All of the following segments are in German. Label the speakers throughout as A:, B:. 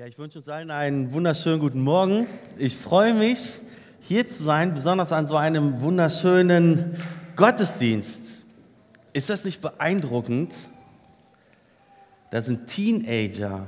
A: Ja, ich wünsche uns allen einen wunderschönen guten Morgen. Ich freue mich, hier zu sein, besonders an so einem wunderschönen Gottesdienst. Ist das nicht beeindruckend? Da sind Teenager.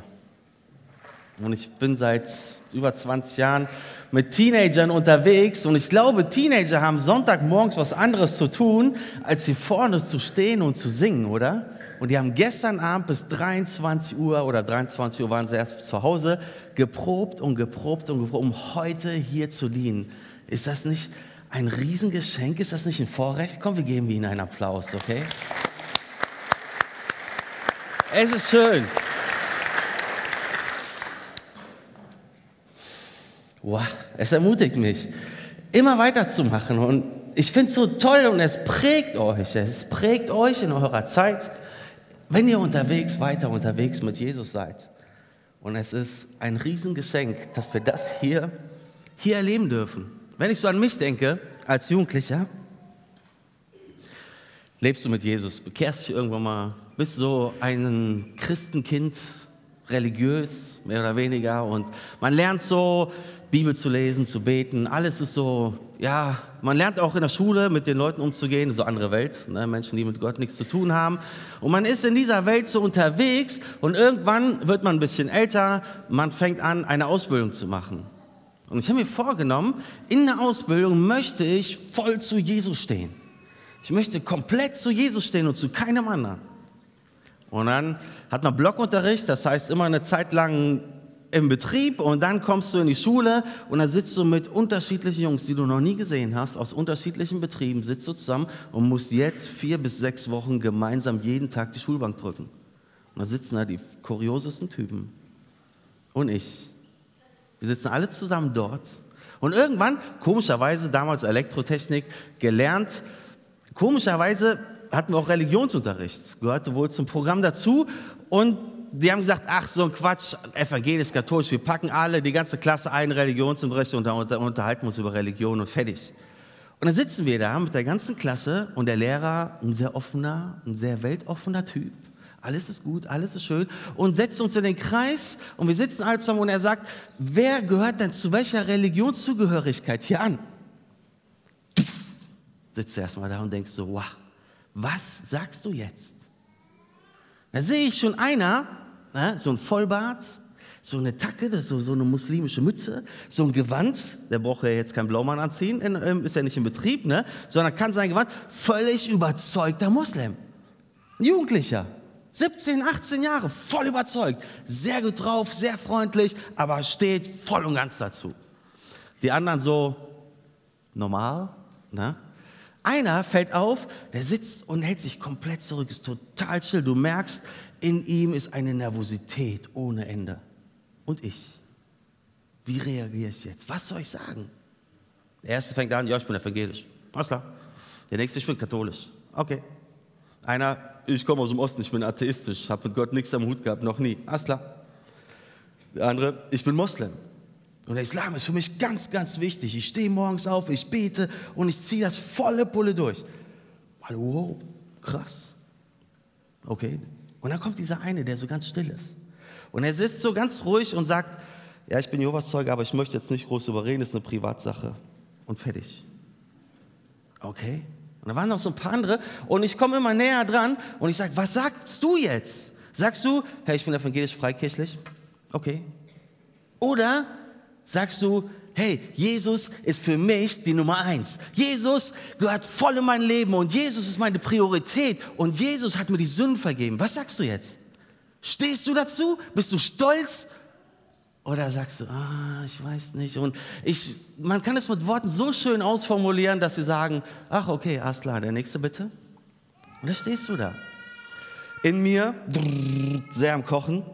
A: Und ich bin seit über 20 Jahren mit Teenagern unterwegs. Und ich glaube, Teenager haben Sonntagmorgens was anderes zu tun, als hier vorne zu stehen und zu singen, oder? Und die haben gestern Abend bis 23 Uhr oder 23 Uhr waren sie erst zu Hause geprobt und geprobt und geprobt, um heute hier zu dienen. Ist das nicht ein Riesengeschenk? Ist das nicht ein Vorrecht? Komm, wir geben ihnen einen Applaus, okay? Es ist schön. Wow, es ermutigt mich, immer weiterzumachen. Und ich finde es so toll und es prägt euch. Es prägt euch in eurer Zeit wenn ihr unterwegs, weiter unterwegs mit Jesus seid. Und es ist ein Riesengeschenk, dass wir das hier, hier erleben dürfen. Wenn ich so an mich denke, als Jugendlicher, lebst du mit Jesus, bekehrst dich irgendwann mal, bist so ein Christenkind, religiös, mehr oder weniger, und man lernt so Bibel zu lesen, zu beten. Alles ist so, ja, man lernt auch in der Schule mit den Leuten umzugehen, so andere Welt, ne? Menschen, die mit Gott nichts zu tun haben. Und man ist in dieser Welt so unterwegs und irgendwann wird man ein bisschen älter, man fängt an, eine Ausbildung zu machen. Und ich habe mir vorgenommen, in der Ausbildung möchte ich voll zu Jesus stehen. Ich möchte komplett zu Jesus stehen und zu keinem anderen. Und dann hat man Blockunterricht, das heißt immer eine Zeit lang im Betrieb und dann kommst du in die Schule und dann sitzt du mit unterschiedlichen Jungs, die du noch nie gesehen hast, aus unterschiedlichen Betrieben, sitzt du zusammen und musst jetzt vier bis sechs Wochen gemeinsam jeden Tag die Schulbank drücken. Und da sitzen da die kuriosesten Typen. Und ich. Wir sitzen alle zusammen dort. Und irgendwann, komischerweise, damals Elektrotechnik gelernt, komischerweise hatten wir auch Religionsunterricht, gehörte wohl zum Programm dazu. Und die haben gesagt, ach, so ein Quatsch, evangelisch, katholisch, wir packen alle, die ganze Klasse ein, Religionsunterricht und unterhalten uns über Religion und fertig. Und dann sitzen wir da mit der ganzen Klasse und der Lehrer, ein sehr offener, ein sehr weltoffener Typ. Alles ist gut, alles ist schön. Und setzt uns in den Kreis und wir sitzen alle zusammen und er sagt, wer gehört denn zu welcher Religionszugehörigkeit hier an? Sitzt du erstmal da und denkst so, wow, was sagst du jetzt? Da sehe ich schon einer, ne, so ein Vollbart, so eine Tacke, das so, so eine muslimische Mütze, so ein Gewand, der braucht ja jetzt keinen Blaumann anziehen, in, ist ja nicht im Betrieb, ne, sondern kann sein Gewand, völlig überzeugter Muslim. Jugendlicher, 17, 18 Jahre, voll überzeugt, sehr gut drauf, sehr freundlich, aber steht voll und ganz dazu. Die anderen so normal, ne? Einer fällt auf, der sitzt und hält sich komplett zurück, ist total chill. Du merkst, in ihm ist eine Nervosität ohne Ende. Und ich? Wie reagiere ich jetzt? Was soll ich sagen? Der erste fängt an, ja, ich bin evangelisch. Alles klar. Der nächste, ich bin katholisch. Okay. Einer, ich komme aus dem Osten, ich bin atheistisch, habe mit Gott nichts am Hut gehabt, noch nie. Alles klar. Der andere, ich bin Moslem. Und der Islam ist für mich ganz, ganz wichtig. Ich stehe morgens auf, ich bete und ich ziehe das volle Pulle durch. Wow, krass. Okay. Und dann kommt dieser eine, der so ganz still ist. Und er sitzt so ganz ruhig und sagt, ja, ich bin Jehovas Zeuge, aber ich möchte jetzt nicht groß überreden, das ist eine Privatsache. Und fertig. Okay. Und da waren noch so ein paar andere und ich komme immer näher dran und ich sage, was sagst du jetzt? Sagst du, hey, ich bin evangelisch freikirchlich? Okay. Oder sagst du, hey, Jesus ist für mich die Nummer eins. Jesus gehört voll in mein Leben und Jesus ist meine Priorität und Jesus hat mir die Sünden vergeben. Was sagst du jetzt? Stehst du dazu? Bist du stolz? Oder sagst du, ah, ich weiß nicht. Und ich, man kann es mit Worten so schön ausformulieren, dass sie sagen, ach okay, alles der nächste bitte. Und da stehst du da. In mir, sehr am Kochen,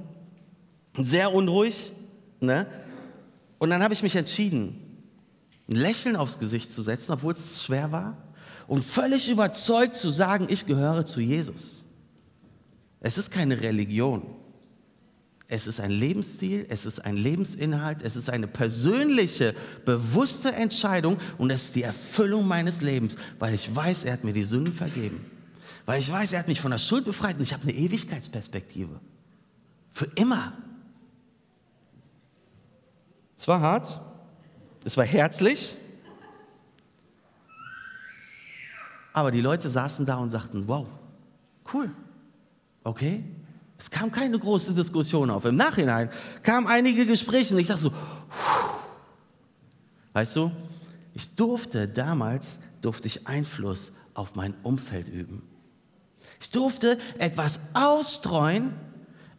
A: sehr unruhig, ne? Und dann habe ich mich entschieden, ein Lächeln aufs Gesicht zu setzen, obwohl es schwer war, und völlig überzeugt zu sagen, ich gehöre zu Jesus. Es ist keine Religion. Es ist ein Lebensstil, es ist ein Lebensinhalt, es ist eine persönliche, bewusste Entscheidung und es ist die Erfüllung meines Lebens, weil ich weiß, er hat mir die Sünden vergeben. Weil ich weiß, er hat mich von der Schuld befreit und ich habe eine Ewigkeitsperspektive. Für immer. Es war hart, es war herzlich, aber die Leute saßen da und sagten, wow, cool, okay. Es kam keine große Diskussion auf. Im Nachhinein kamen einige Gespräche und ich dachte so, weißt du, ich durfte damals, durfte ich Einfluss auf mein Umfeld üben. Ich durfte etwas ausstreuen,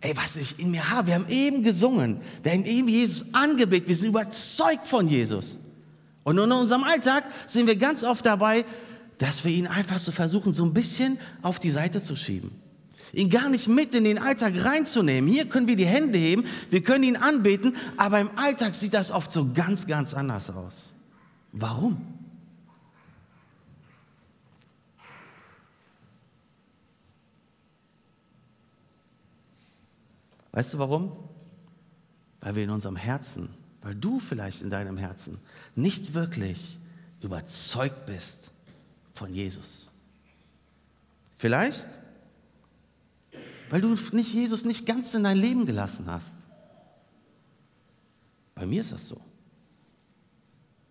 A: ey, was ich in mir habe. Wir haben eben gesungen, wir haben eben Jesus angebetet, wir sind überzeugt von Jesus. Und in unserem Alltag sind wir ganz oft dabei, dass wir ihn einfach so versuchen, so ein bisschen auf die Seite zu schieben. Ihn gar nicht mit in den Alltag reinzunehmen. Hier können wir die Hände heben, wir können ihn anbeten, aber im Alltag sieht das oft so ganz, ganz anders aus. Warum? Weißt du warum? Weil wir in unserem Herzen, weil du vielleicht in deinem Herzen nicht wirklich überzeugt bist von Jesus. Vielleicht, weil du nicht Jesus nicht ganz in dein Leben gelassen hast. Bei mir ist das so.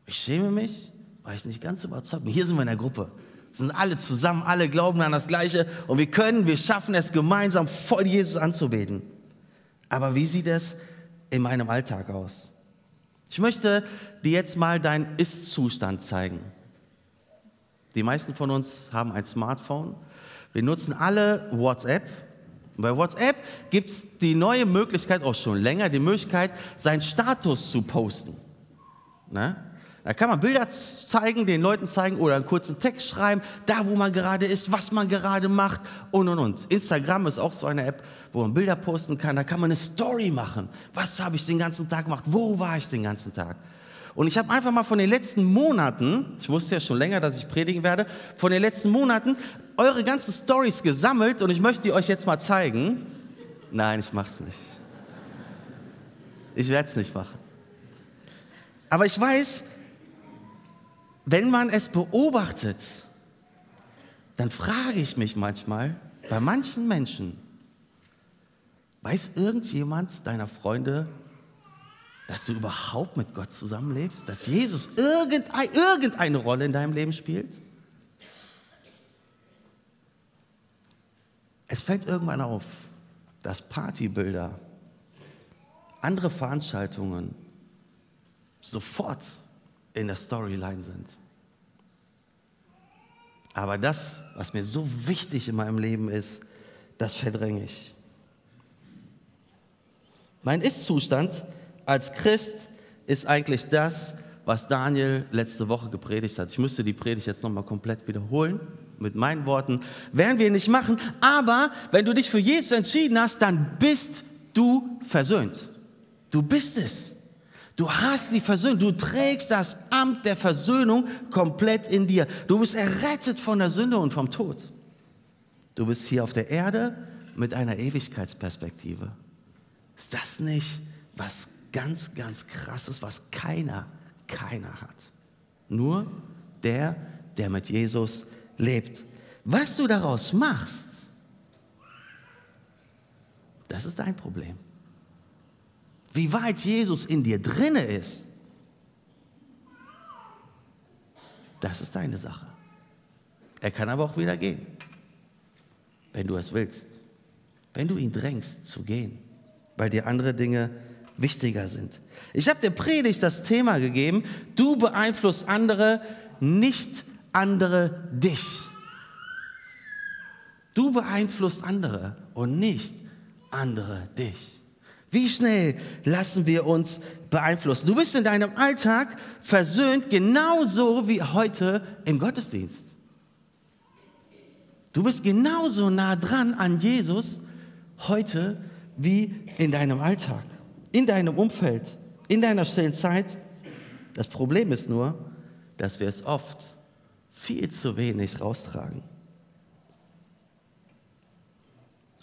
A: Ich schäme mich, weil ich nicht ganz überzeugt bin. Hier sind wir in der Gruppe. sind alle zusammen, alle glauben an das Gleiche und wir können, wir schaffen es gemeinsam voll Jesus anzubeten. Aber wie sieht es in meinem Alltag aus? Ich möchte dir jetzt mal deinen Ist-Zustand zeigen. Die meisten von uns haben ein Smartphone. Wir nutzen alle WhatsApp. Und bei WhatsApp gibt es die neue Möglichkeit, auch schon länger, die Möglichkeit, seinen Status zu posten. Ne? Da kann man Bilder zeigen, den Leuten zeigen oder einen kurzen Text schreiben, da wo man gerade ist, was man gerade macht und und und. Instagram ist auch so eine App, wo man Bilder posten kann. Da kann man eine Story machen. Was habe ich den ganzen Tag gemacht? Wo war ich den ganzen Tag? Und ich habe einfach mal von den letzten Monaten, ich wusste ja schon länger, dass ich predigen werde, von den letzten Monaten eure ganzen Stories gesammelt und ich möchte die euch jetzt mal zeigen. Nein, ich mache es nicht. Ich werde es nicht machen. Aber ich weiß, wenn man es beobachtet, dann frage ich mich manchmal, bei manchen Menschen, weiß irgendjemand deiner Freunde, dass du überhaupt mit Gott zusammenlebst? Dass Jesus irgendein, irgendeine Rolle in deinem Leben spielt? Es fällt irgendwann auf, dass Partybilder, andere Veranstaltungen sofort in der Storyline sind. Aber das, was mir so wichtig in meinem Leben ist, das verdränge ich. Mein Ist-Zustand als Christ ist eigentlich das, was Daniel letzte Woche gepredigt hat. Ich müsste die Predigt jetzt nochmal komplett wiederholen mit meinen Worten. Werden wir nicht machen, aber wenn du dich für Jesus entschieden hast, dann bist du versöhnt. Du bist es. Du hast die Versöhnung, du trägst das Amt der Versöhnung komplett in dir. Du bist errettet von der Sünde und vom Tod. Du bist hier auf der Erde mit einer Ewigkeitsperspektive. Ist das nicht was ganz, ganz krasses, was keiner, keiner hat? Nur der, der mit Jesus lebt. Was du daraus machst, das ist dein Problem. Wie weit Jesus in dir drinne ist, das ist deine Sache. Er kann aber auch wieder gehen, wenn du es willst. Wenn du ihn drängst zu gehen, weil dir andere Dinge wichtiger sind. Ich habe der Predigt das Thema gegeben, du beeinflusst andere, nicht andere dich. Du beeinflusst andere und nicht andere dich. Wie schnell lassen wir uns beeinflussen? Du bist in deinem Alltag versöhnt, genauso wie heute im Gottesdienst. Du bist genauso nah dran an Jesus heute wie in deinem Alltag, in deinem Umfeld, in deiner stillen Zeit. Das Problem ist nur, dass wir es oft viel zu wenig raustragen.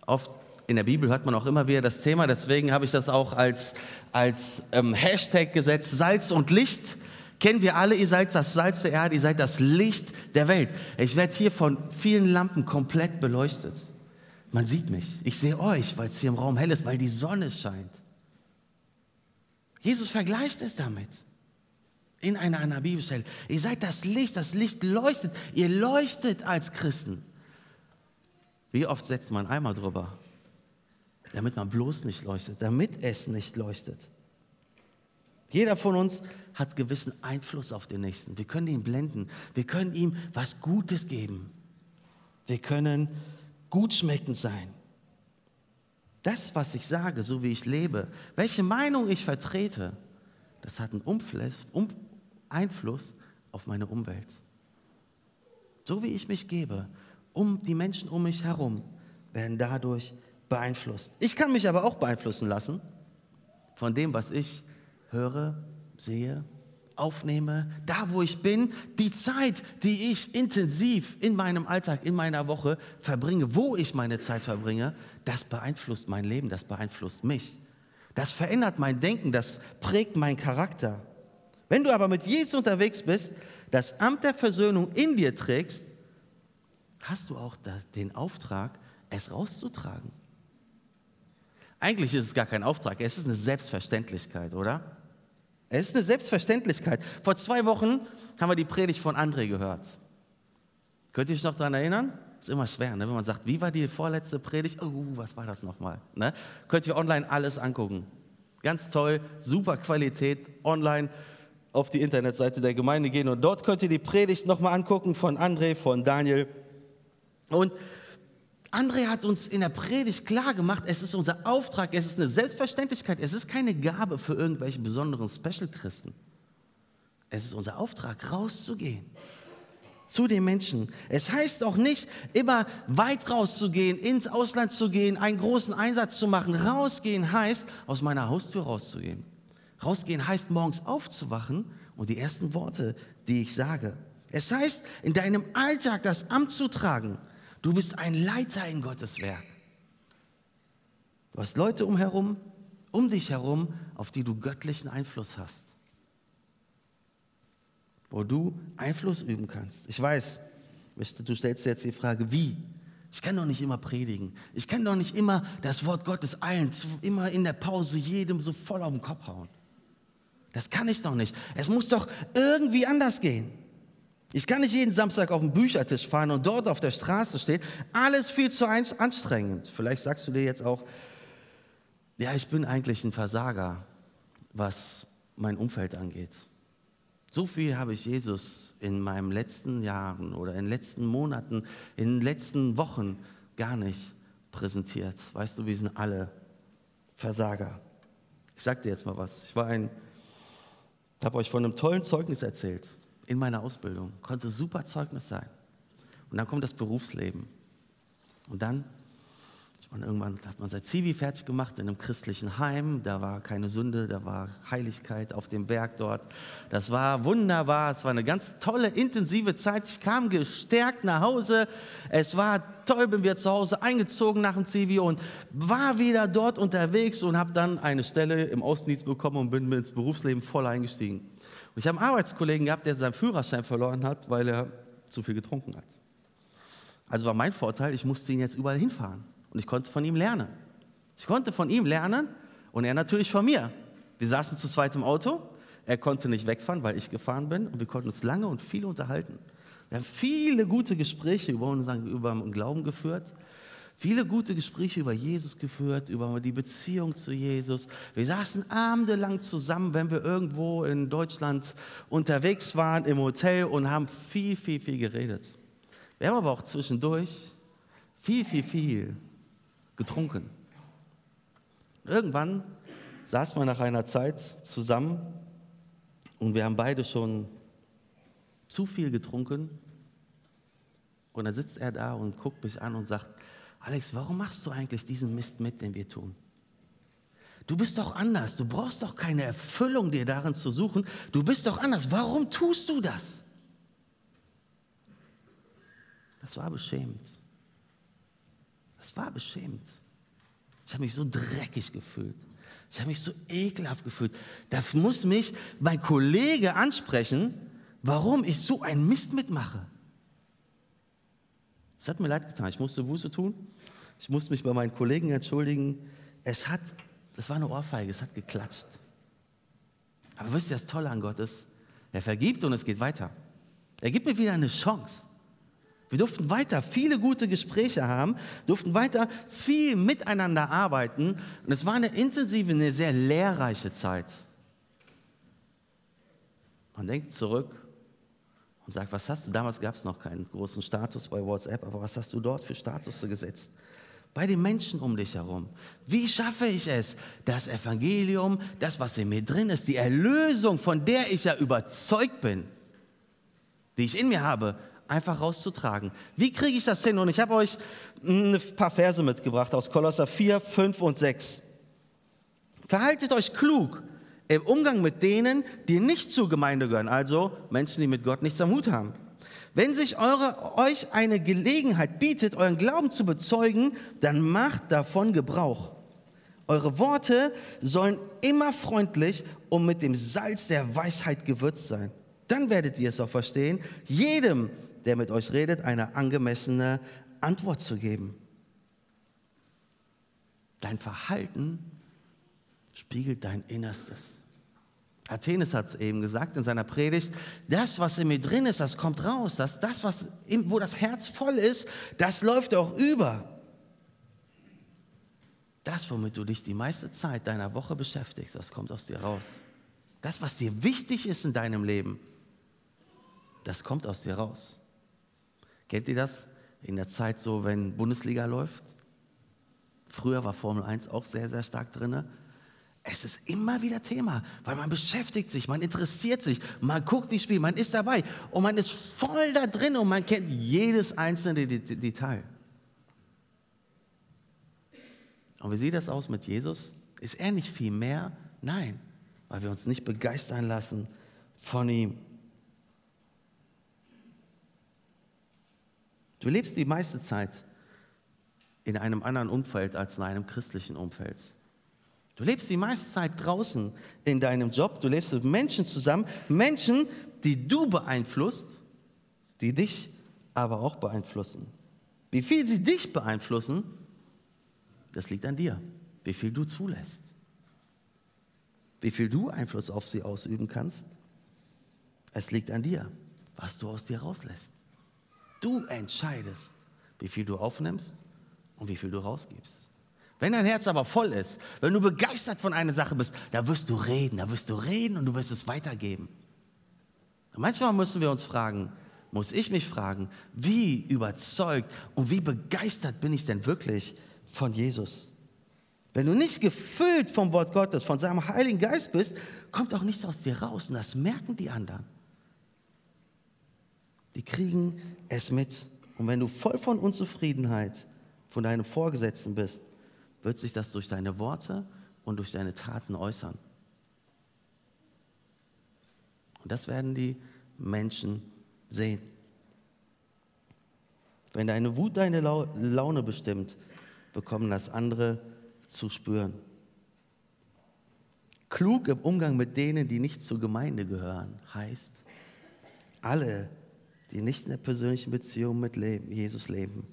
A: Oft in der Bibel hört man auch immer wieder das Thema, deswegen habe ich das auch als, als ähm, Hashtag gesetzt, Salz und Licht. Kennen wir alle, ihr seid das Salz der Erde, ihr seid das Licht der Welt. Ich werde hier von vielen Lampen komplett beleuchtet. Man sieht mich. Ich sehe euch, weil es hier im Raum hell ist, weil die Sonne scheint. Jesus vergleicht es damit. In einer, einer Bibelstelle. Ihr seid das Licht, das Licht leuchtet. Ihr leuchtet als Christen. Wie oft setzt man einmal drüber? Damit man bloß nicht leuchtet, damit es nicht leuchtet. Jeder von uns hat gewissen Einfluss auf den Nächsten. Wir können ihn blenden. Wir können ihm was Gutes geben. Wir können gutschmeckend sein. Das, was ich sage, so wie ich lebe, welche Meinung ich vertrete, das hat einen Umfluss, um, Einfluss auf meine Umwelt. So wie ich mich gebe, um die Menschen um mich herum werden dadurch beeinflusst. Ich kann mich aber auch beeinflussen lassen von dem, was ich höre, sehe, aufnehme, da wo ich bin, die Zeit, die ich intensiv in meinem Alltag, in meiner Woche verbringe, wo ich meine Zeit verbringe, das beeinflusst mein Leben, das beeinflusst mich. Das verändert mein Denken, das prägt meinen Charakter. Wenn du aber mit Jesus unterwegs bist, das Amt der Versöhnung in dir trägst, hast du auch den Auftrag, es rauszutragen. Eigentlich ist es gar kein Auftrag, es ist eine Selbstverständlichkeit, oder? Es ist eine Selbstverständlichkeit. Vor zwei Wochen haben wir die Predigt von André gehört. Könnt ihr euch noch daran erinnern? Ist immer schwer, ne? wenn man sagt, wie war die vorletzte Predigt? Oh, was war das nochmal? Ne? Könnt ihr online alles angucken. Ganz toll, super Qualität, online auf die Internetseite der Gemeinde gehen und dort könnt ihr die Predigt nochmal angucken von André, von Daniel. Und André hat uns in der Predigt klar gemacht, es ist unser Auftrag, es ist eine Selbstverständlichkeit, es ist keine Gabe für irgendwelche besonderen Special-Christen. Es ist unser Auftrag, rauszugehen zu den Menschen. Es heißt auch nicht, immer weit rauszugehen, ins Ausland zu gehen, einen großen Einsatz zu machen. Rausgehen heißt, aus meiner Haustür rauszugehen. Rausgehen heißt, morgens aufzuwachen und die ersten Worte, die ich sage. Es heißt, in deinem Alltag das Amt zu tragen. Du bist ein Leiter in Gottes Werk. Du hast Leute umherum, um dich herum, auf die du göttlichen Einfluss hast wo du Einfluss üben kannst. Ich weiß, du stellst dir jetzt die Frage, wie? Ich kann doch nicht immer predigen. Ich kann doch nicht immer das Wort Gottes allen, immer in der Pause jedem so voll auf den Kopf hauen. Das kann ich doch nicht. Es muss doch irgendwie anders gehen. Ich kann nicht jeden Samstag auf den Büchertisch fahren und dort auf der Straße stehen. Alles viel zu anstrengend. Vielleicht sagst du dir jetzt auch, ja, ich bin eigentlich ein Versager, was mein Umfeld angeht. So viel habe ich Jesus in meinen letzten Jahren oder in den letzten Monaten, in den letzten Wochen gar nicht präsentiert. Weißt du, wir sind alle Versager. Ich sage dir jetzt mal was. Ich war ein, habe euch von einem tollen Zeugnis erzählt in meiner Ausbildung. Konnte super Zeugnis sein. Und dann kommt das Berufsleben. Und dann man irgendwann hat man sein Zivi fertig gemacht in einem christlichen Heim. Da war keine Sünde, da war Heiligkeit auf dem Berg dort. Das war wunderbar. Es war eine ganz tolle, intensive Zeit. Ich kam gestärkt nach Hause. Es war toll, bin wir zu Hause eingezogen nach dem Zivi und war wieder dort unterwegs und habe dann eine Stelle im Außendienst bekommen und bin ins Berufsleben voll eingestiegen. Und ich habe einen Arbeitskollegen gehabt, der seinen Führerschein verloren hat, weil er zu viel getrunken hat. Also war mein Vorteil, ich musste ihn jetzt überall hinfahren. Und ich konnte von ihm lernen. Ich konnte von ihm lernen und er natürlich von mir. Wir saßen zu zweit im Auto. Er konnte nicht wegfahren, weil ich gefahren bin. Und wir konnten uns lange und viel unterhalten. Wir haben viele gute Gespräche über unseren, über unseren Glauben geführt. Viele gute Gespräche über Jesus geführt, über die Beziehung zu Jesus. Wir saßen abendelang zusammen, wenn wir irgendwo in Deutschland unterwegs waren, im Hotel und haben viel, viel, viel geredet. Wir haben aber auch zwischendurch viel, viel, viel getrunken. Irgendwann saßen wir nach einer Zeit zusammen und wir haben beide schon zu viel getrunken. Und dann sitzt er da und guckt mich an und sagt, Alex, warum machst du eigentlich diesen Mist mit, den wir tun? Du bist doch anders. Du brauchst doch keine Erfüllung dir darin zu suchen. Du bist doch anders. Warum tust du das? Das war beschämend. Das war beschämend. Ich habe mich so dreckig gefühlt. Ich habe mich so ekelhaft gefühlt. Da muss mich mein Kollege ansprechen, warum ich so einen Mist mitmache. Es hat mir leid getan. Ich musste Buße tun. Ich musste mich bei meinen Kollegen entschuldigen. Es hat, das war eine Ohrfeige, es hat geklatscht. Aber wisst ihr, das Tolle an Gott ist? Er vergibt und es geht weiter. Er gibt mir wieder eine Chance. Wir durften weiter viele gute Gespräche haben, durften weiter viel miteinander arbeiten. Und es war eine intensive, eine sehr lehrreiche Zeit. Man denkt zurück und sagt, was hast du, damals gab es noch keinen großen Status bei WhatsApp, aber was hast du dort für Status gesetzt? Bei den Menschen um dich herum. Wie schaffe ich es, das Evangelium, das, was in mir drin ist, die Erlösung, von der ich ja überzeugt bin, die ich in mir habe, einfach rauszutragen. Wie kriege ich das hin? Und ich habe euch ein paar Verse mitgebracht aus Kolosser 4, 5 und 6. Verhaltet euch klug im Umgang mit denen, die nicht zur Gemeinde gehören, also Menschen, die mit Gott nichts am Hut haben. Wenn sich eure, euch eine Gelegenheit bietet, euren Glauben zu bezeugen, dann macht davon Gebrauch. Eure Worte sollen immer freundlich und mit dem Salz der Weisheit gewürzt sein. Dann werdet ihr es auch verstehen, jedem, der mit euch redet, eine angemessene Antwort zu geben. Dein Verhalten spiegelt dein Innerstes. Athenes hat es eben gesagt in seiner Predigt, das, was in mir drin ist, das kommt raus. Das, das was, wo das Herz voll ist, das läuft auch über. Das, womit du dich die meiste Zeit deiner Woche beschäftigst, das kommt aus dir raus. Das, was dir wichtig ist in deinem Leben, das kommt aus dir raus. Kennt ihr das? In der Zeit so, wenn Bundesliga läuft? Früher war Formel 1 auch sehr, sehr stark drin. Es ist immer wieder Thema, weil man beschäftigt sich, man interessiert sich, man guckt die Spiele, man ist dabei und man ist voll da drin und man kennt jedes einzelne Detail. Und wie sieht das aus mit Jesus? Ist er nicht viel mehr? Nein, weil wir uns nicht begeistern lassen von ihm. Du lebst die meiste Zeit in einem anderen Umfeld als in einem christlichen Umfeld. Du lebst die meiste Zeit draußen in deinem Job, du lebst mit Menschen zusammen, Menschen, die du beeinflusst, die dich aber auch beeinflussen. Wie viel sie dich beeinflussen, das liegt an dir, wie viel du zulässt. Wie viel du Einfluss auf sie ausüben kannst, es liegt an dir, was du aus dir rauslässt. Du entscheidest, wie viel du aufnimmst und wie viel du rausgibst. Wenn dein Herz aber voll ist, wenn du begeistert von einer Sache bist, da wirst du reden, da wirst du reden und du wirst es weitergeben. Und manchmal müssen wir uns fragen, muss ich mich fragen, wie überzeugt und wie begeistert bin ich denn wirklich von Jesus? Wenn du nicht gefüllt vom Wort Gottes, von seinem Heiligen Geist bist, kommt auch nichts aus dir raus und das merken die anderen die kriegen es mit. Und wenn du voll von Unzufriedenheit von deinem Vorgesetzten bist, wird sich das durch deine Worte und durch deine Taten äußern. Und das werden die Menschen sehen. Wenn deine Wut deine Laune bestimmt, bekommen das andere zu spüren. Klug im Umgang mit denen, die nicht zur Gemeinde gehören, heißt, alle die nicht in der persönlichen Beziehung mit Jesus leben.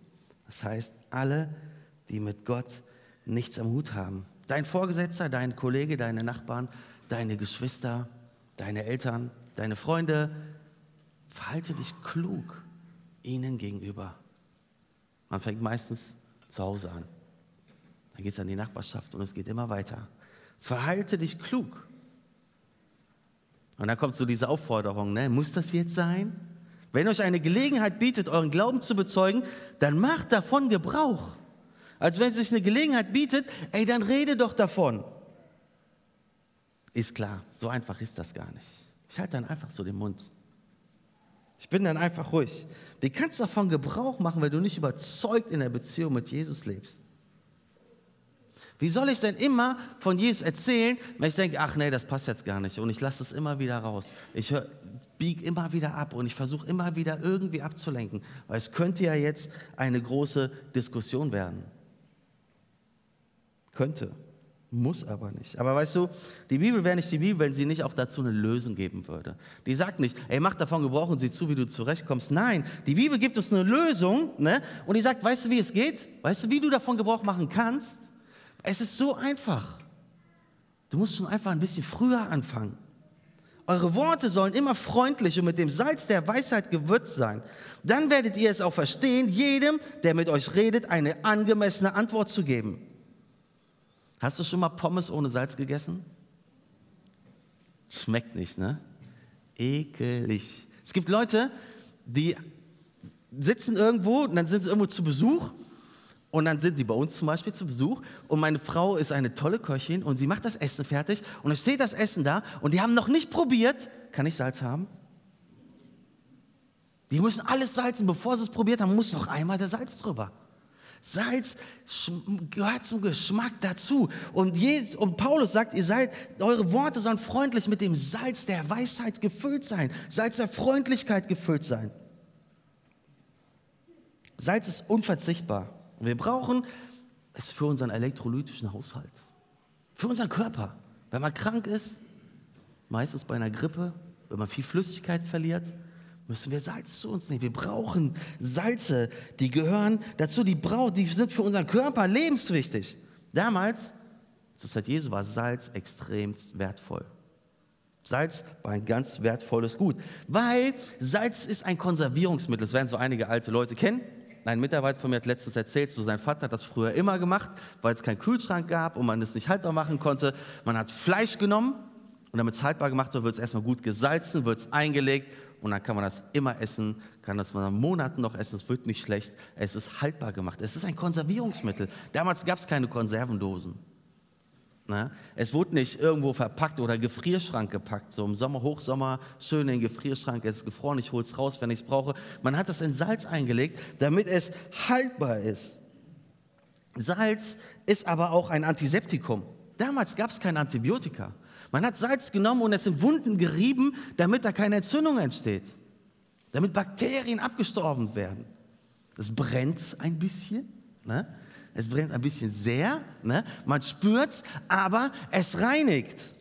A: Das heißt, alle, die mit Gott nichts am Hut haben. Dein Vorgesetzter, dein Kollege, deine Nachbarn, deine Geschwister, deine Eltern, deine Freunde, verhalte dich klug ihnen gegenüber. Man fängt meistens zu Hause an. Dann geht es an die Nachbarschaft und es geht immer weiter. Verhalte dich klug. Und dann kommt so diese Aufforderung, ne? muss das jetzt sein? Wenn euch eine Gelegenheit bietet, euren Glauben zu bezeugen, dann macht davon Gebrauch. Als wenn sich eine Gelegenheit bietet, ey, dann rede doch davon. Ist klar, so einfach ist das gar nicht. Ich halte dann einfach so den Mund. Ich bin dann einfach ruhig. Wie kannst du davon Gebrauch machen, wenn du nicht überzeugt in der Beziehung mit Jesus lebst? Wie soll ich denn immer von Jesus erzählen, wenn ich denke, ach nee, das passt jetzt gar nicht und ich lasse es immer wieder raus. Ich biege immer wieder ab und ich versuche immer wieder irgendwie abzulenken, weil es könnte ja jetzt eine große Diskussion werden. Könnte, muss aber nicht. Aber weißt du, die Bibel wäre nicht die Bibel, wenn sie nicht auch dazu eine Lösung geben würde. Die sagt nicht, ey, mach davon Gebrauch und sieh zu, wie du zurechtkommst. Nein, die Bibel gibt uns eine Lösung ne? und die sagt, weißt du, wie es geht? Weißt du, wie du davon Gebrauch machen kannst? Es ist so einfach. Du musst schon einfach ein bisschen früher anfangen. Eure Worte sollen immer freundlich und mit dem Salz der Weisheit gewürzt sein. Dann werdet ihr es auch verstehen, jedem, der mit euch redet, eine angemessene Antwort zu geben. Hast du schon mal Pommes ohne Salz gegessen? Schmeckt nicht, ne? Ekelig. Es gibt Leute, die sitzen irgendwo und dann sind sie irgendwo zu Besuch und dann sind die bei uns zum Beispiel zu Besuch und meine Frau ist eine tolle Köchin und sie macht das Essen fertig und es steht das Essen da und die haben noch nicht probiert. Kann ich Salz haben? Die müssen alles salzen, bevor sie es probiert haben, muss noch einmal der Salz drüber. Salz gehört zum Geschmack dazu. Und, Jesus, und Paulus sagt, ihr seid, eure Worte sollen freundlich mit dem Salz der Weisheit gefüllt sein, Salz der Freundlichkeit gefüllt sein. Salz ist unverzichtbar. Wir brauchen es für unseren elektrolytischen Haushalt, für unseren Körper. Wenn man krank ist, meistens bei einer Grippe, wenn man viel Flüssigkeit verliert, müssen wir Salz zu uns nehmen. Wir brauchen Salze, die gehören dazu, die, brauch, die sind für unseren Körper lebenswichtig. Damals, zur Zeit Jesu, war Salz extrem wertvoll. Salz war ein ganz wertvolles Gut, weil Salz ist ein Konservierungsmittel. Das werden so einige alte Leute kennen. Ein Mitarbeiter von mir hat letztens erzählt, so sein Vater hat das früher immer gemacht, weil es keinen Kühlschrank gab und man es nicht haltbar machen konnte. Man hat Fleisch genommen und damit es haltbar gemacht wird, wird es erstmal gut gesalzen, wird es eingelegt und dann kann man das immer essen, kann das man Monaten noch essen, es wird nicht schlecht, es ist haltbar gemacht. Es ist ein Konservierungsmittel. Damals gab es keine Konservendosen. Na? Ne? Es wurde nicht irgendwo verpackt oder Gefrierschrank gepackt, so im Sommer, Hochsommer, schön in den Gefrierschrank, es ist gefroren, ich hole es raus, wenn ich es brauche. Man hat es in Salz eingelegt, damit es haltbar ist. Salz ist aber auch ein Antiseptikum. Damals gab es kein Antibiotika. Man hat Salz genommen und es in Wunden gerieben, damit da keine Entzündung entsteht. Damit Bakterien abgestorben werden. Es brennt ein bisschen. Ne? Es brennt ein bisschen sehr. Ne? Man spürt es, aber es reinigt.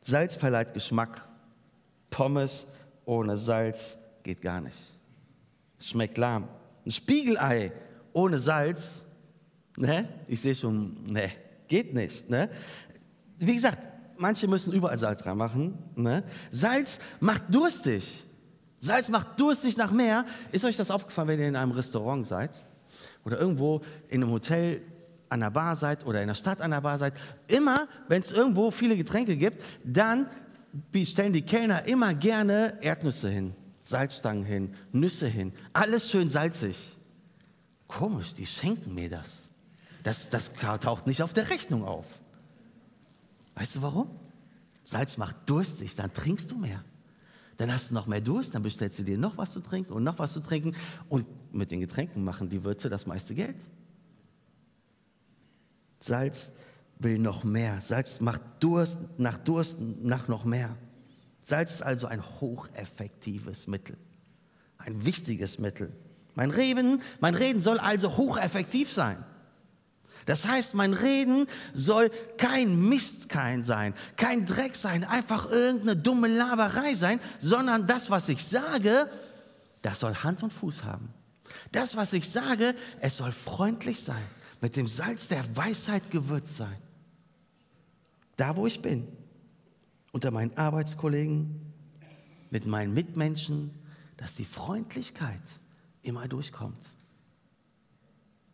A: Salz verleiht Geschmack. Pommes ohne Salz geht gar nicht. Schmeckt lahm. Ein Spiegelei ohne Salz, ne? ich sehe schon, ne, Geht nicht. Ne? Wie gesagt, manche müssen überall Salz reinmachen. Ne? Salz macht durstig. Salz macht durstig nach mehr. Ist euch das aufgefallen, wenn ihr in einem Restaurant seid? Oder irgendwo in einem Hotel an der Bar seid oder in der Stadt an der Bar seid? Immer, wenn es irgendwo viele Getränke gibt, dann stellen die Kellner immer gerne Erdnüsse hin, Salzstangen hin, Nüsse hin. Alles schön salzig. Komisch, die schenken mir das. Das, das taucht nicht auf der Rechnung auf. Weißt du warum? Salz macht durstig, dann trinkst du mehr. Dann hast du noch mehr Durst, dann bestellst du dir noch was zu trinken und noch was zu trinken. Und mit den Getränken machen die Wirte das meiste Geld. Salz will noch mehr. Salz macht Durst nach Durst nach noch mehr. Salz ist also ein hocheffektives Mittel, ein wichtiges Mittel. Mein Reden, mein Reden soll also hocheffektiv sein. Das heißt, mein Reden soll kein Mistkein sein, kein Dreck sein, einfach irgendeine dumme Laberei sein, sondern das, was ich sage, das soll Hand und Fuß haben. Das, was ich sage, es soll freundlich sein, mit dem Salz der Weisheit gewürzt sein. Da, wo ich bin, unter meinen Arbeitskollegen, mit meinen Mitmenschen, dass die Freundlichkeit immer durchkommt.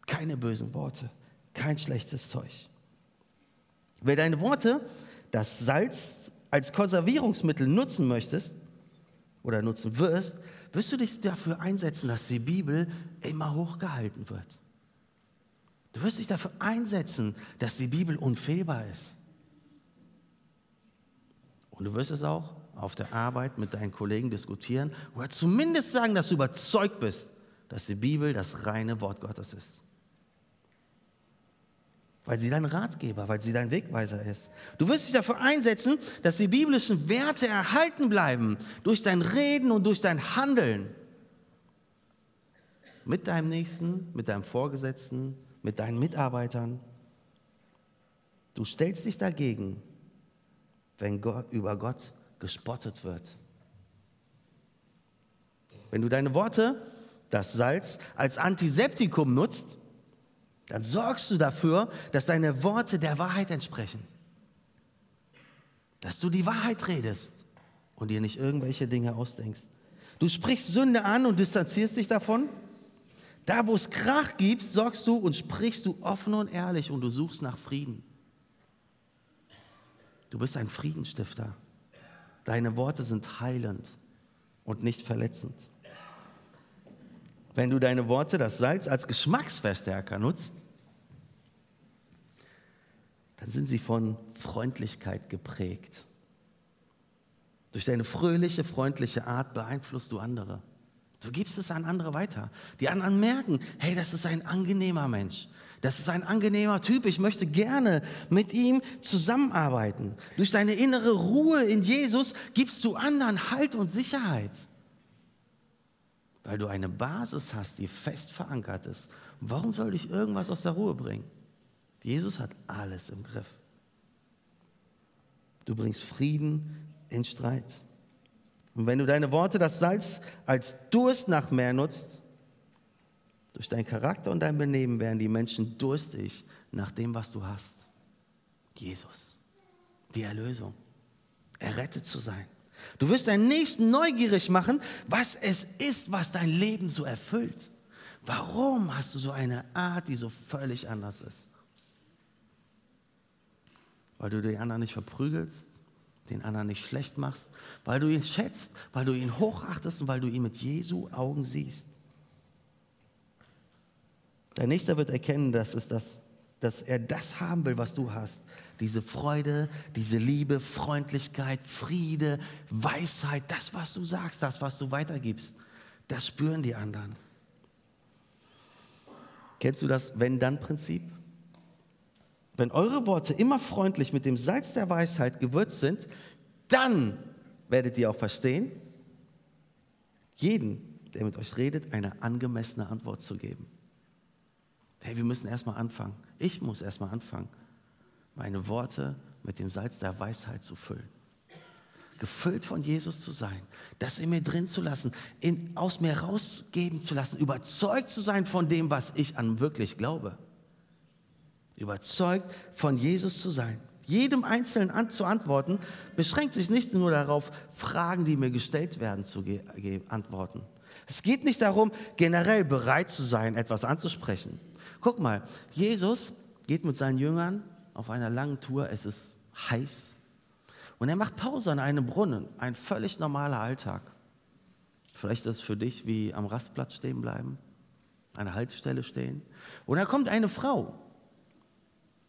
A: Keine bösen Worte kein schlechtes Zeug. Wenn deine Worte das Salz als Konservierungsmittel nutzen möchtest oder nutzen wirst, wirst du dich dafür einsetzen, dass die Bibel immer hochgehalten wird. Du wirst dich dafür einsetzen, dass die Bibel unfehlbar ist. Und du wirst es auch auf der Arbeit mit deinen Kollegen diskutieren oder zumindest sagen, dass du überzeugt bist, dass die Bibel das reine Wort Gottes ist weil sie dein Ratgeber, weil sie dein Wegweiser ist. Du wirst dich dafür einsetzen, dass die biblischen Werte erhalten bleiben durch dein Reden und durch dein Handeln. Mit deinem Nächsten, mit deinem Vorgesetzten, mit deinen Mitarbeitern. Du stellst dich dagegen, wenn Gott, über Gott gespottet wird. Wenn du deine Worte, das Salz, als Antiseptikum nutzt, dann sorgst du dafür, dass deine Worte der Wahrheit entsprechen. dass du die Wahrheit redest und dir nicht irgendwelche Dinge ausdenkst. Du sprichst Sünde an und distanzierst dich davon. Da, wo es Krach gibt, sorgst du und sprichst du offen und ehrlich und du suchst nach Frieden. Du bist ein Friedensstifter. Deine Worte sind heilend und nicht verletzend. Wenn du deine Worte, das Salz als Geschmacksverstärker nutzt, dann sind sie von Freundlichkeit geprägt. Durch deine fröhliche, freundliche Art beeinflusst du andere. Du gibst es an andere weiter. Die anderen merken, hey, das ist ein angenehmer Mensch. Das ist ein angenehmer Typ. Ich möchte gerne mit ihm zusammenarbeiten. Durch deine innere Ruhe in Jesus gibst du anderen Halt und Sicherheit. Weil du eine Basis hast, die fest verankert ist. warum soll dich irgendwas aus der Ruhe bringen? Jesus hat alles im Griff. Du bringst Frieden in Streit. Und wenn du deine Worte, das Salz, als Durst nach mehr nutzt, durch deinen Charakter und dein Benehmen werden die Menschen durstig nach dem, was du hast. Jesus, die Erlösung, errettet zu sein. Du wirst deinen Nächsten neugierig machen, was es ist, was dein Leben so erfüllt. Warum hast du so eine Art, die so völlig anders ist? Weil du die anderen nicht verprügelst, den anderen nicht schlecht machst, weil du ihn schätzt, weil du ihn hochachtest und weil du ihn mit Jesu Augen siehst. Dein Nächster wird erkennen, dass, es das, dass er das haben will, was du hast. Diese Freude, diese Liebe, Freundlichkeit, Friede, Weisheit, das, was du sagst, das, was du weitergibst, das spüren die anderen. Kennst du das Wenn-Dann-Prinzip? Wenn eure Worte immer freundlich mit dem Salz der Weisheit gewürzt sind, dann werdet ihr auch verstehen, jeden, der mit euch redet, eine angemessene Antwort zu geben. Hey, wir müssen erstmal anfangen. Ich muss erstmal anfangen, meine Worte mit dem Salz der Weisheit zu füllen. Gefüllt von Jesus zu sein, das in mir drin zu lassen, in, aus mir rausgeben zu lassen, überzeugt zu sein von dem, was ich an wirklich glaube überzeugt von Jesus zu sein. Jedem Einzelnen an, zu antworten, beschränkt sich nicht nur darauf, Fragen, die mir gestellt werden, zu antworten. Es geht nicht darum, generell bereit zu sein, etwas anzusprechen. Guck mal, Jesus geht mit seinen Jüngern auf einer langen Tour, es ist heiß. Und er macht Pause an einem Brunnen, ein völlig normaler Alltag. Vielleicht ist es für dich wie am Rastplatz stehen bleiben, an der Haltestelle stehen. Und da kommt eine Frau,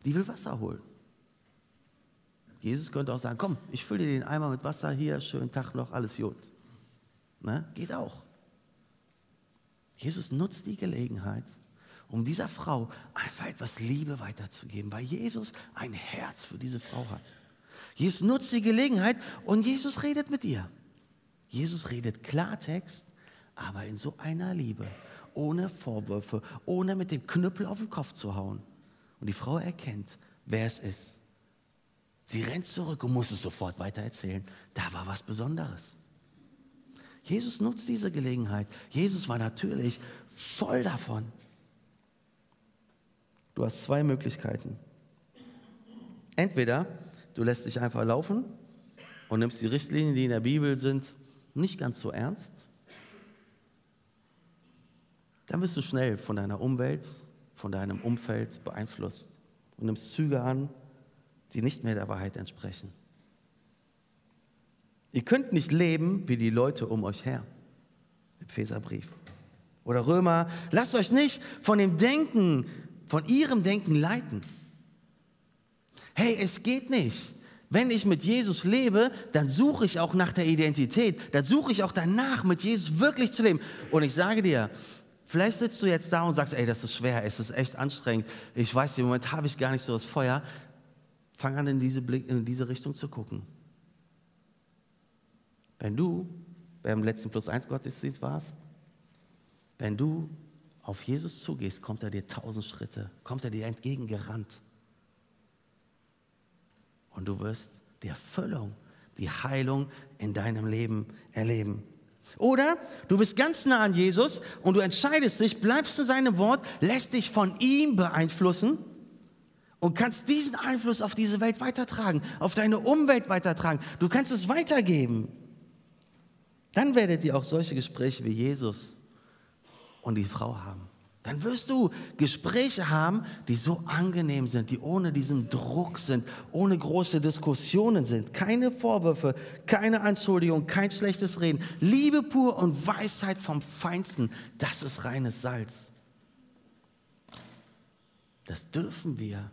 A: die will Wasser holen. Jesus könnte auch sagen, komm, ich fülle dir den Eimer mit Wasser hier, schönen Tag noch, alles gut. Ne? Geht auch. Jesus nutzt die Gelegenheit, um dieser Frau einfach etwas Liebe weiterzugeben, weil Jesus ein Herz für diese Frau hat. Jesus nutzt die Gelegenheit und Jesus redet mit ihr. Jesus redet Klartext, aber in so einer Liebe, ohne Vorwürfe, ohne mit dem Knüppel auf den Kopf zu hauen. Und die Frau erkennt, wer es ist. Sie rennt zurück und muss es sofort weitererzählen. Da war was Besonderes. Jesus nutzt diese Gelegenheit. Jesus war natürlich voll davon. Du hast zwei Möglichkeiten. Entweder du lässt dich einfach laufen und nimmst die Richtlinien, die in der Bibel sind, nicht ganz so ernst. Dann bist du schnell von deiner Umwelt von deinem Umfeld beeinflusst und nimmst Züge an, die nicht mehr der Wahrheit entsprechen. Ihr könnt nicht leben wie die Leute um euch her. Epheserbrief. Oder Römer, lasst euch nicht von dem Denken, von ihrem Denken leiten. Hey, es geht nicht. Wenn ich mit Jesus lebe, dann suche ich auch nach der Identität. Dann suche ich auch danach, mit Jesus wirklich zu leben. Und ich sage dir, Vielleicht sitzt du jetzt da und sagst, ey, das ist schwer, es ist echt anstrengend. Ich weiß, im Moment habe ich gar nicht so das Feuer. Fang an, in diese, Blick, in diese Richtung zu gucken. Wenn du beim letzten Plus 1 Gottesdienst warst, wenn du auf Jesus zugehst, kommt er dir tausend Schritte, kommt er dir entgegengerannt. Und du wirst die Erfüllung, die Heilung in deinem Leben erleben. Oder du bist ganz nah an Jesus und du entscheidest dich, bleibst in seinem Wort, lässt dich von ihm beeinflussen und kannst diesen Einfluss auf diese Welt weitertragen, auf deine Umwelt weitertragen. Du kannst es weitergeben. Dann werdet ihr auch solche Gespräche wie Jesus und die Frau haben. Dann wirst du Gespräche haben, die so angenehm sind, die ohne diesen Druck sind, ohne große Diskussionen sind. Keine Vorwürfe, keine Anschuldigung, kein schlechtes Reden. Liebe pur und Weisheit vom Feinsten, das ist reines Salz. Das dürfen wir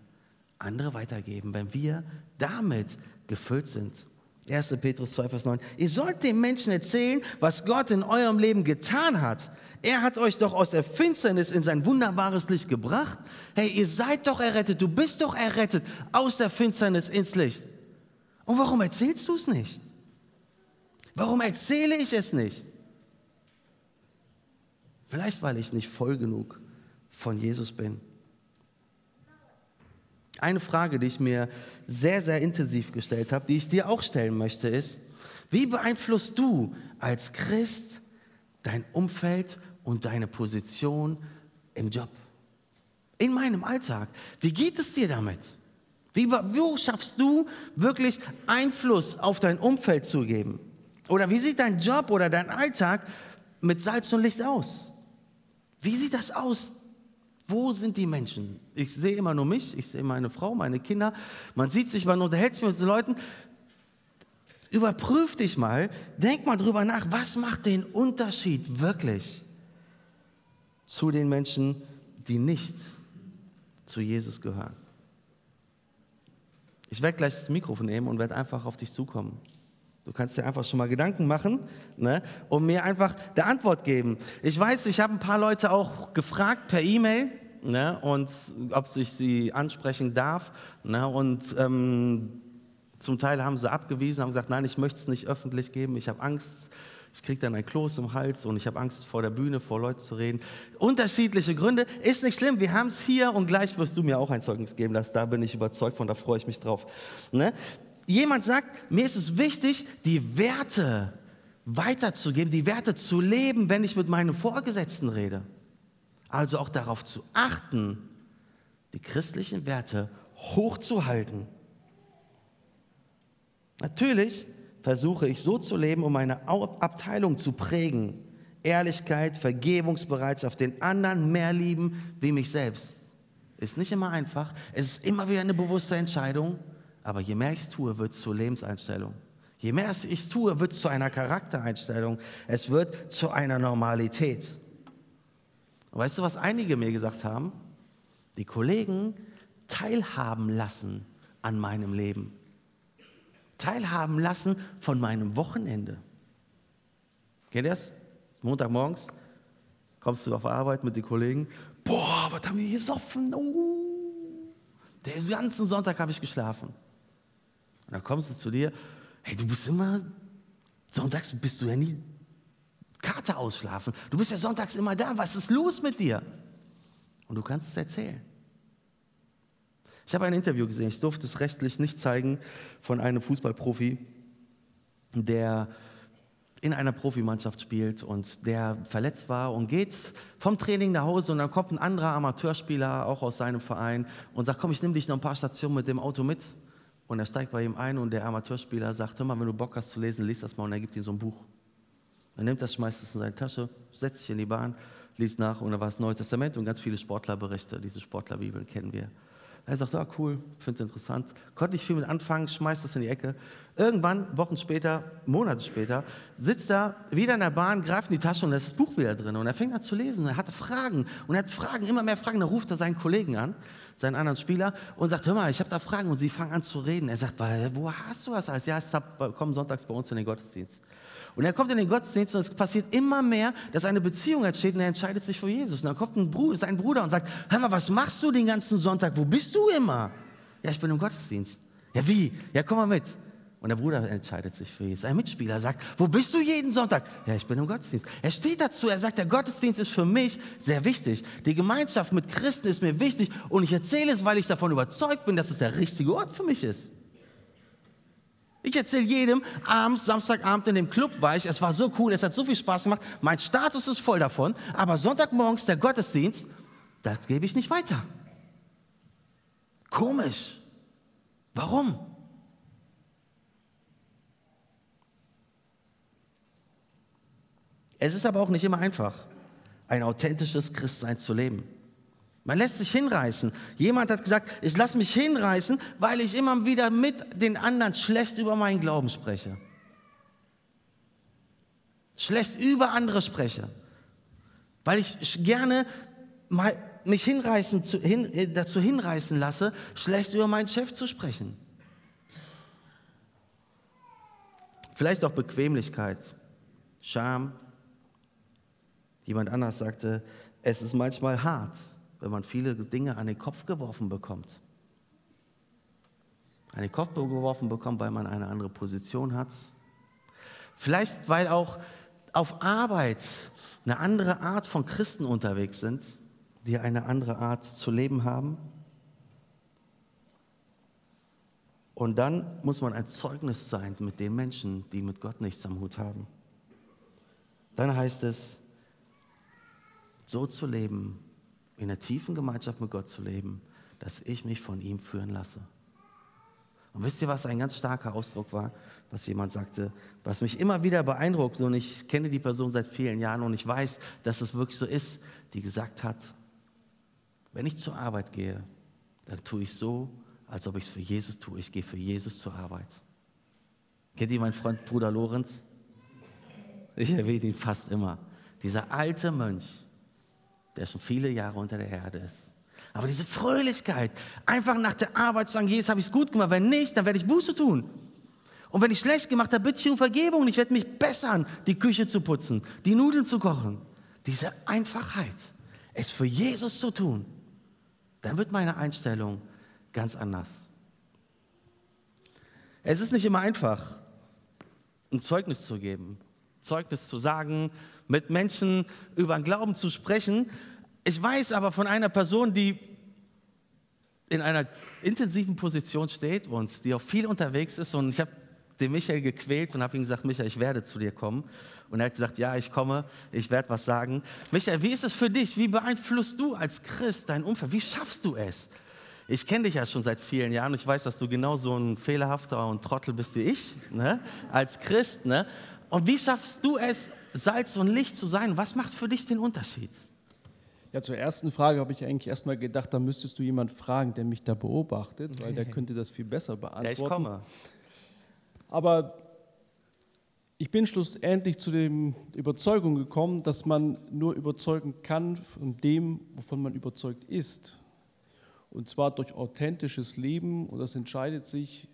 A: andere weitergeben, wenn wir damit gefüllt sind. 1. Petrus 2, Vers 9. Ihr sollt den Menschen erzählen, was Gott in eurem Leben getan hat. Er hat euch doch aus der Finsternis in sein wunderbares Licht gebracht. Hey, ihr seid doch errettet, du bist doch errettet aus der Finsternis ins Licht. Und warum erzählst du es nicht? Warum erzähle ich es nicht? Vielleicht, weil ich nicht voll genug von Jesus bin. Eine Frage, die ich mir sehr, sehr intensiv gestellt habe, die ich dir auch stellen möchte, ist, wie beeinflusst du als Christ dein Umfeld und deine Position im Job? In meinem Alltag. Wie geht es dir damit? Wie, wo schaffst du wirklich Einfluss auf dein Umfeld zu geben? Oder wie sieht dein Job oder dein Alltag mit Salz und Licht aus? Wie sieht das aus wo sind die Menschen? Ich sehe immer nur mich, ich sehe meine Frau, meine Kinder. Man sieht sich, man unterhält sich mit den Leuten. Überprüf dich mal, denk mal drüber nach, was macht den Unterschied wirklich zu den Menschen, die nicht zu Jesus gehören. Ich werde gleich das Mikrofon nehmen und werde einfach auf dich zukommen. Du kannst dir einfach schon mal Gedanken machen ne, und mir einfach der Antwort geben. Ich weiß, ich habe ein paar Leute auch gefragt per E-Mail ne, und ob ich sie ansprechen darf. Ne, und ähm, zum Teil haben sie abgewiesen, haben gesagt, nein, ich möchte es nicht öffentlich geben, ich habe Angst, ich kriege dann ein Kloß im Hals und ich habe Angst, vor der Bühne, vor Leuten zu reden. Unterschiedliche Gründe, ist nicht schlimm, wir haben es hier und gleich wirst du mir auch ein Zeugnis geben, dass, da bin ich überzeugt von, da freue ich mich drauf. Ne? Jemand sagt, mir ist es wichtig, die Werte weiterzugeben, die Werte zu leben, wenn ich mit meinem Vorgesetzten rede. Also auch darauf zu achten, die christlichen Werte hochzuhalten. Natürlich versuche ich so zu leben, um meine Abteilung zu prägen. Ehrlichkeit, Vergebungsbereitschaft, den anderen mehr lieben wie mich selbst. Ist nicht immer einfach. Es ist immer wieder eine bewusste Entscheidung. Aber je mehr ich es tue, wird es zur Lebenseinstellung. Je mehr ich es tue, wird es zu einer Charaktereinstellung. Es wird zu einer Normalität. Und weißt du, was einige mir gesagt haben? Die Kollegen teilhaben lassen an meinem Leben. Teilhaben lassen von meinem Wochenende. Kennt ihr das? Montagmorgens kommst du auf Arbeit mit den Kollegen. Boah, was haben wir hier gesoffen? Oh. Den ganzen Sonntag habe ich geschlafen. Und dann kommst du zu dir, hey, du bist immer, sonntags bist du ja nie Karte ausschlafen. Du bist ja sonntags immer da. Was ist los mit dir? Und du kannst es erzählen. Ich habe ein Interview gesehen, ich durfte es rechtlich nicht zeigen, von einem Fußballprofi, der in einer Profimannschaft spielt und der verletzt war und geht vom Training nach Hause und dann kommt ein anderer Amateurspieler, auch aus seinem Verein, und sagt, komm, ich nehme dich noch ein paar Stationen mit dem Auto mit. Und er steigt bei ihm ein und der Amateurspieler sagt, hör mal, wenn du Bock hast zu lesen, lies das mal und er gibt ihm so ein Buch. Er nimmt das, schmeißt es in seine Tasche, setzt sich in die Bahn, liest nach und da war das Neue Testament und ganz viele Sportlerberichte, diese Sportlerbibeln kennen wir. Er sagt, ah, cool, finde es interessant. Konnte nicht viel mit anfangen, schmeißt das in die Ecke. Irgendwann, Wochen später, Monate später, sitzt er wieder in der Bahn, greift in die Tasche und da ist das Buch wieder drin. Und er fängt an zu lesen. Er hatte Fragen und er hat Fragen, immer mehr Fragen. Dann ruft er seinen Kollegen an seinen anderen Spieler und sagt, hör mal, ich habe da Fragen und sie fangen an zu reden. Er sagt, wo hast du das alles? Ja, ich komme sonntags bei uns in den Gottesdienst. Und er kommt in den Gottesdienst und es passiert immer mehr, dass eine Beziehung entsteht und er entscheidet sich für Jesus. Und dann kommt ein Bruder, sein Bruder und sagt, hör mal, was machst du den ganzen Sonntag? Wo bist du immer? Ja, ich bin im Gottesdienst. Ja, wie? Ja, komm mal mit. Und der Bruder entscheidet sich für Jesus. Ein Mitspieler sagt, wo bist du jeden Sonntag? Ja, ich bin im Gottesdienst. Er steht dazu, er sagt, der Gottesdienst ist für mich sehr wichtig. Die Gemeinschaft mit Christen ist mir wichtig und ich erzähle es, weil ich davon überzeugt bin, dass es der richtige Ort für mich ist. Ich erzähle jedem, abends, Samstagabend in dem Club war ich, es war so cool, es hat so viel Spaß gemacht, mein Status ist voll davon, aber Sonntagmorgens der Gottesdienst, das gebe ich nicht weiter. Komisch. Warum? Es ist aber auch nicht immer einfach, ein authentisches Christsein zu leben. Man lässt sich hinreißen. Jemand hat gesagt, ich lasse mich hinreißen, weil ich immer wieder mit den anderen schlecht über meinen Glauben spreche. Schlecht über andere spreche. Weil ich gerne mal mich hinreißen, zu, hin, äh, dazu hinreißen lasse, schlecht über meinen Chef zu sprechen. Vielleicht auch Bequemlichkeit, Scham. Jemand anders sagte, es ist manchmal hart, wenn man viele Dinge an den Kopf geworfen bekommt. An den Kopf geworfen bekommt, weil man eine andere Position hat. Vielleicht, weil auch auf Arbeit eine andere Art von Christen unterwegs sind, die eine andere Art zu leben haben. Und dann muss man ein Zeugnis sein mit den Menschen, die mit Gott nichts am Hut haben. Dann heißt es, so zu leben, in der tiefen Gemeinschaft mit Gott zu leben, dass ich mich von ihm führen lasse. Und wisst ihr, was ein ganz starker Ausdruck war, was jemand sagte, was mich immer wieder beeindruckt, und ich kenne die Person seit vielen Jahren und ich weiß, dass es wirklich so ist, die gesagt hat, wenn ich zur Arbeit gehe, dann tue ich so, als ob ich es für Jesus tue. Ich gehe für Jesus zur Arbeit. Kennt ihr meinen Freund Bruder Lorenz? Ich erwähne ihn fast immer. Dieser alte Mönch, der schon viele Jahre unter der Erde ist. Aber diese Fröhlichkeit, einfach nach der Arbeit zu sagen, Jesus, habe ich es gut gemacht. Wenn nicht, dann werde ich Buße tun. Und wenn ich schlecht gemacht habe, bitte ich um Vergebung. Ich werde mich bessern, die Küche zu putzen, die Nudeln zu kochen. Diese Einfachheit, es für Jesus zu tun, dann wird meine Einstellung ganz anders. Es ist nicht immer einfach, ein Zeugnis zu geben, Zeugnis zu sagen, mit Menschen über den Glauben zu sprechen. Ich weiß aber von einer Person, die in einer intensiven Position steht und die auch viel unterwegs ist. Und ich habe den Michael gequält und habe ihm gesagt, Michael, ich werde zu dir kommen. Und er hat gesagt, ja, ich komme, ich werde was sagen. Michael, wie ist es für dich? Wie beeinflusst du als Christ dein Umfeld? Wie schaffst du es? Ich kenne dich ja schon seit vielen Jahren. Ich weiß, dass du genauso ein fehlerhafter und Trottel bist wie ich, ne? als Christ. Ne? Und wie schaffst du es, Salz und Licht zu sein? Was macht für dich den Unterschied?
B: Ja, zur ersten Frage habe ich eigentlich erstmal gedacht, da müsstest du jemanden fragen, der mich da beobachtet, weil der könnte das viel besser beantworten. Ja,
A: ich komme.
B: Aber ich bin schlussendlich zu der Überzeugung gekommen, dass man nur überzeugen kann von dem, wovon man überzeugt ist. Und zwar durch authentisches Leben. Und das entscheidet sich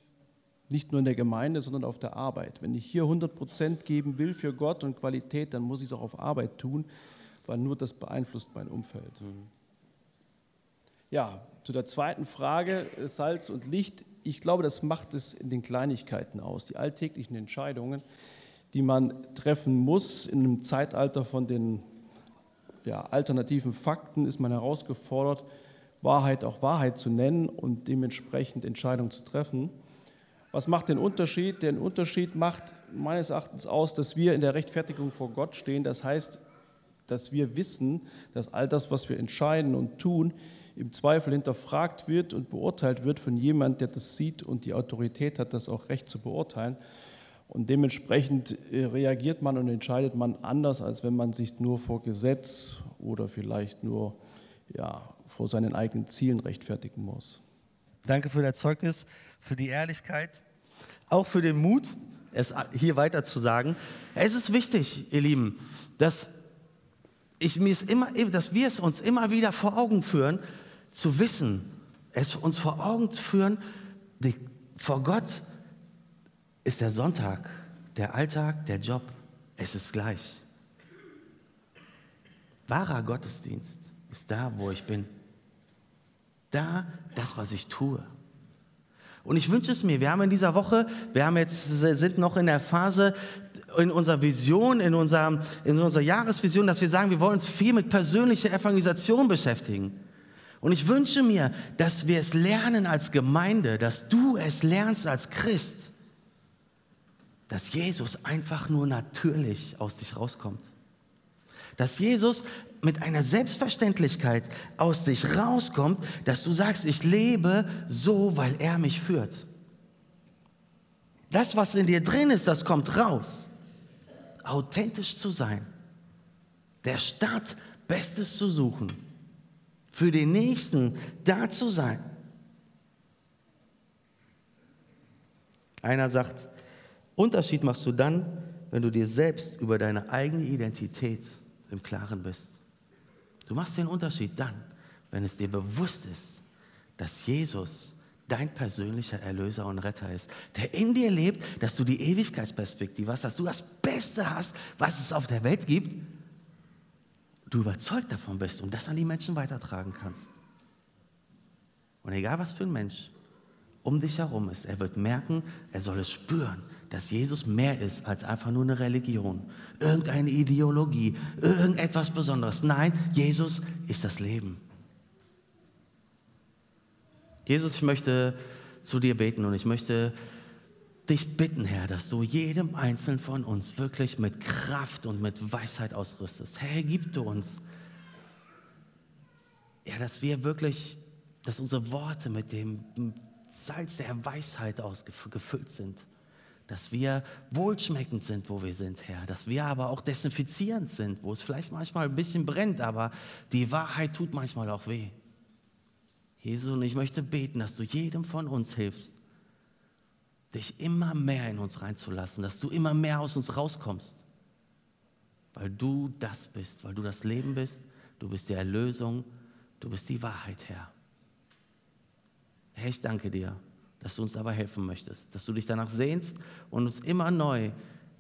B: nicht nur in der Gemeinde, sondern auf der Arbeit. Wenn ich hier 100 Prozent geben will für Gott und Qualität, dann muss ich es auch auf Arbeit tun, weil nur das beeinflusst mein Umfeld. Mhm. Ja, zu der zweiten Frage, Salz und Licht. Ich glaube, das macht es in den Kleinigkeiten aus, die alltäglichen Entscheidungen die man treffen muss. In einem Zeitalter von den ja, alternativen Fakten ist man herausgefordert, Wahrheit auch Wahrheit zu nennen und dementsprechend Entscheidungen zu treffen. Was macht den Unterschied? Den Unterschied macht meines Erachtens aus, dass wir in der Rechtfertigung vor Gott stehen. Das heißt, dass wir wissen, dass all das, was wir entscheiden und tun, im Zweifel hinterfragt wird und beurteilt wird von jemand, der das sieht und die Autorität hat, das auch recht zu beurteilen. Und dementsprechend äh, reagiert man und entscheidet man anders, als wenn man sich nur vor Gesetz oder vielleicht nur ja, vor seinen eigenen Zielen rechtfertigen muss.
A: Danke für das Zeugnis, für die Ehrlichkeit, auch für den Mut, es hier weiter zu sagen. Es ist wichtig, ihr Lieben, dass, ich mir es immer, dass wir es uns immer wieder vor Augen führen, zu wissen, es uns vor Augen zu führen, die, vor Gott ist der Sonntag, der Alltag, der Job, es ist gleich. Wahrer Gottesdienst ist da, wo ich bin. Da, das, was ich tue. Und ich wünsche es mir, wir haben in dieser Woche, wir haben jetzt, sind noch in der Phase in unserer Vision, in unserer, in unserer Jahresvision, dass wir sagen, wir wollen uns viel mit persönlicher Evangelisation beschäftigen. Und ich wünsche mir, dass wir es lernen als Gemeinde, dass du es lernst als Christ, dass Jesus einfach nur natürlich aus dich rauskommt. Dass Jesus mit einer Selbstverständlichkeit aus dich rauskommt, dass du sagst, ich lebe so, weil er mich führt. Das, was in dir drin ist, das kommt raus. Authentisch zu sein. Der Stadt Bestes zu suchen. Für den Nächsten da zu sein. Einer sagt, Unterschied machst du dann, wenn du dir selbst über deine eigene Identität im Klaren bist. Du machst den Unterschied dann, wenn es dir bewusst ist, dass Jesus dein persönlicher Erlöser und Retter ist, der in dir lebt, dass du die Ewigkeitsperspektive hast, dass du das Beste hast, was es auf der Welt gibt, du überzeugt davon bist und das an die Menschen weitertragen kannst. Und egal was für ein Mensch um dich herum ist, er wird merken, er soll es spüren, dass Jesus mehr ist als einfach nur eine Religion, irgendeine Ideologie, irgendetwas Besonderes. Nein, Jesus ist das Leben. Jesus, ich möchte zu dir beten und ich möchte dich bitten, Herr, dass du jedem Einzelnen von uns wirklich mit Kraft und mit Weisheit ausrüstest. Herr, gib du uns, ja, dass wir wirklich, dass unsere Worte mit dem Salz der Weisheit ausgefüllt sind. Dass wir wohlschmeckend sind, wo wir sind, Herr. Dass wir aber auch desinfizierend sind, wo es vielleicht manchmal ein bisschen brennt, aber die Wahrheit tut manchmal auch weh. Jesus, und ich möchte beten, dass du jedem von uns hilfst, dich immer mehr in uns reinzulassen, dass du immer mehr aus uns rauskommst, weil du das bist, weil du das Leben bist, du bist die Erlösung, du bist die Wahrheit, Herr. Herr, ich danke dir, dass du uns dabei helfen möchtest, dass du dich danach sehnst und uns immer neu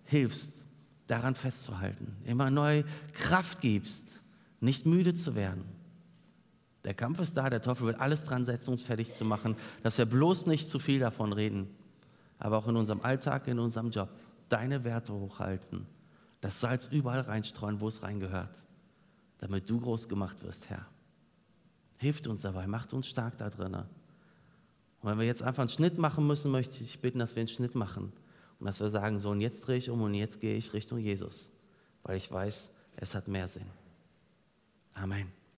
A: hilfst, daran festzuhalten, immer neu Kraft gibst, nicht müde zu werden. Der Kampf ist da, der Teufel wird alles dran setzen, uns fertig zu machen, dass wir bloß nicht zu viel davon reden, aber auch in unserem Alltag, in unserem Job, deine Werte hochhalten, das Salz überall reinstreuen, wo es reingehört, damit du groß gemacht wirst, Herr. Hilft uns dabei, macht uns stark da drinnen. Und wenn wir jetzt einfach einen Schnitt machen müssen, möchte ich dich bitten, dass wir einen Schnitt machen. Und dass wir sagen, so und jetzt drehe ich um und jetzt gehe ich Richtung Jesus. Weil ich weiß, es hat mehr Sinn. Amen.